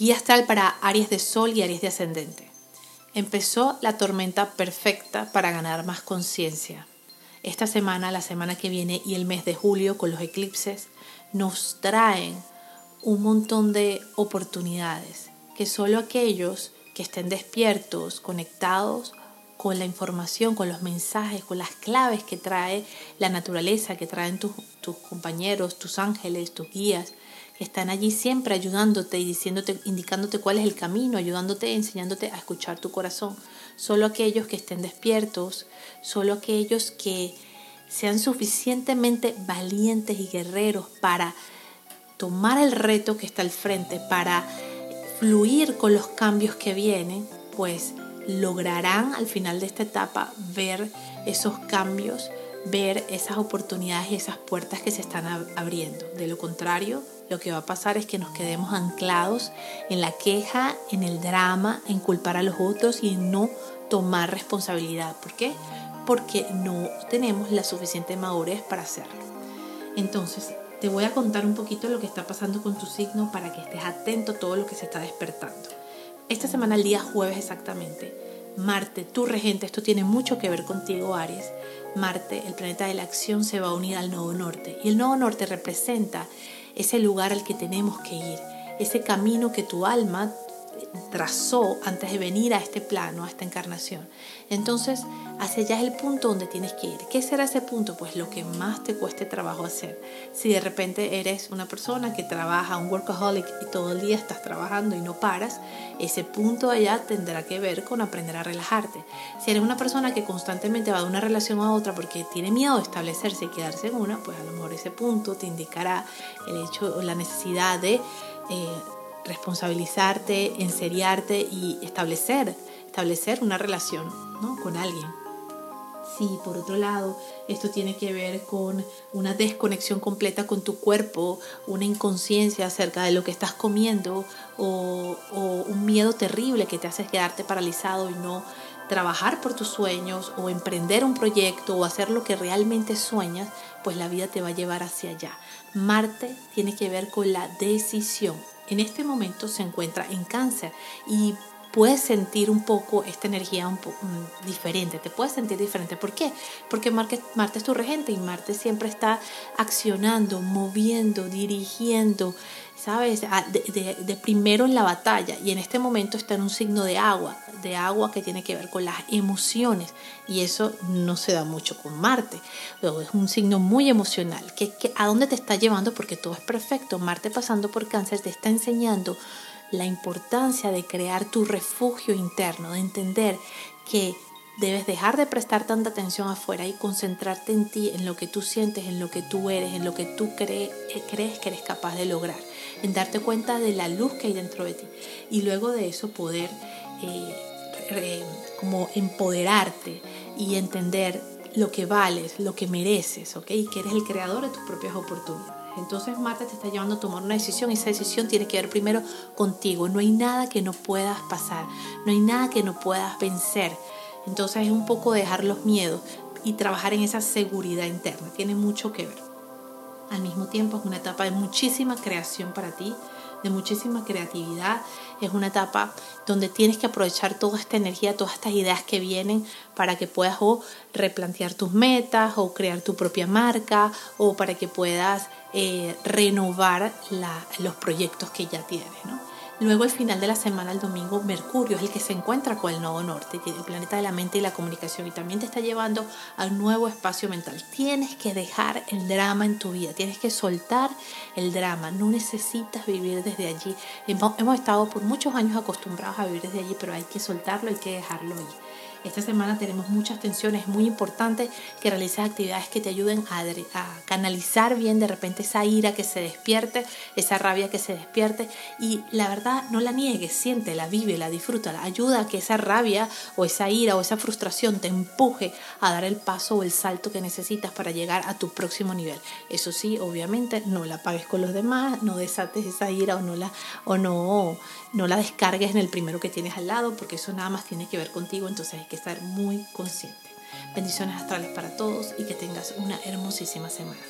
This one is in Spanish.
Guía astral para Aries de Sol y Aries de Ascendente. Empezó la tormenta perfecta para ganar más conciencia. Esta semana, la semana que viene y el mes de julio con los eclipses nos traen un montón de oportunidades que solo aquellos que estén despiertos, conectados con la información, con los mensajes, con las claves que trae la naturaleza, que traen tus, tus compañeros, tus ángeles, tus guías, están allí siempre ayudándote y diciéndote, indicándote cuál es el camino, ayudándote, enseñándote a escuchar tu corazón. Solo aquellos que estén despiertos, solo aquellos que sean suficientemente valientes y guerreros para tomar el reto que está al frente, para fluir con los cambios que vienen, pues lograrán al final de esta etapa ver esos cambios, ver esas oportunidades y esas puertas que se están abriendo. De lo contrario, lo que va a pasar es que nos quedemos anclados en la queja, en el drama, en culpar a los otros y en no tomar responsabilidad. ¿Por qué? Porque no tenemos la suficiente madurez para hacerlo. Entonces, te voy a contar un poquito lo que está pasando con tu signo para que estés atento a todo lo que se está despertando. Esta semana, el día jueves exactamente, Marte, tu regente, esto tiene mucho que ver contigo, Aries. Marte, el planeta de la acción, se va a unir al nodo norte. Y el nodo norte representa ese lugar al que tenemos que ir, ese camino que tu alma trazó antes de venir a este plano, a esta encarnación. Entonces, hacia allá es el punto donde tienes que ir. ¿Qué será ese punto? Pues lo que más te cueste trabajo hacer. Si de repente eres una persona que trabaja, un workaholic, y todo el día estás trabajando y no paras, ese punto allá tendrá que ver con aprender a relajarte. Si eres una persona que constantemente va de una relación a otra porque tiene miedo de establecerse y quedarse en una, pues a lo mejor ese punto te indicará el hecho o la necesidad de... Eh, responsabilizarte, enseriarte y establecer, establecer una relación ¿no? con alguien. Si por otro lado esto tiene que ver con una desconexión completa con tu cuerpo, una inconsciencia acerca de lo que estás comiendo o, o un miedo terrible que te hace quedarte paralizado y no trabajar por tus sueños o emprender un proyecto o hacer lo que realmente sueñas, pues la vida te va a llevar hacia allá. Marte tiene que ver con la decisión en este momento se encuentra en cáncer y puedes sentir un poco esta energía un poco mm, diferente, te puedes sentir diferente. ¿Por qué? Porque Marte, Marte es tu regente y Marte siempre está accionando, moviendo, dirigiendo, ¿sabes? Ah, de, de, primero en la batalla y en este momento está en un signo de agua, de agua que tiene que ver con las emociones y eso no se da mucho con Marte. es un signo muy emocional. ¿Qué, a dónde te está llevando? Porque todo es perfecto. Marte pasando por cáncer te está enseñando la importancia de crear tu refugio interno, de entender que debes dejar de prestar tanta atención afuera y concentrarte en ti, en lo que tú sientes, en lo que tú eres, en lo que tú crees, eh, crees que eres capaz de lograr, en darte cuenta de la luz que hay dentro de ti y luego de eso poder eh, como empoderarte y entender lo que vales, lo que mereces, ¿ok? Y que eres el creador de tus propias oportunidades. Entonces Marte te está llevando a tomar una decisión y esa decisión tiene que ver primero contigo. No hay nada que no puedas pasar, no hay nada que no puedas vencer. Entonces es un poco dejar los miedos y trabajar en esa seguridad interna. Tiene mucho que ver. Al mismo tiempo es una etapa de muchísima creación para ti, de muchísima creatividad. Es una etapa donde tienes que aprovechar toda esta energía, todas estas ideas que vienen para que puedas replantear tus metas o crear tu propia marca o para que puedas eh, renovar los proyectos que ya tienes. ¿no? Luego al final de la semana, el domingo, Mercurio es el que se encuentra con el nodo norte, el planeta de la mente y la comunicación, y también te está llevando al nuevo espacio mental. Tienes que dejar el drama en tu vida, tienes que soltar el drama, no necesitas vivir desde allí. Hemos, estado por muchos años acostumbrados a vivir desde allí, pero hay que soltarlo, hay que dejarlo ahí. Esta semana tenemos muchas tensiones, es muy importante que realices actividades que te ayuden a, canalizar bien de repente esa ira que se despierte, esa rabia que se despierte y la verdad no la niegues, siéntela, vive, la disfruta, ayuda a que esa rabia o esa ira o esa frustración te empuje a dar el paso o el salto que necesitas para llegar a tu próximo nivel. Eso sí, obviamente no la pagues con los demás, no desates esa ira o no la o no no la descargues en el primero que tienes al lado porque eso nada más tiene que ver contigo, entonces que estar muy consciente. Bendiciones astrales para todos y que tengas una hermosísima semana.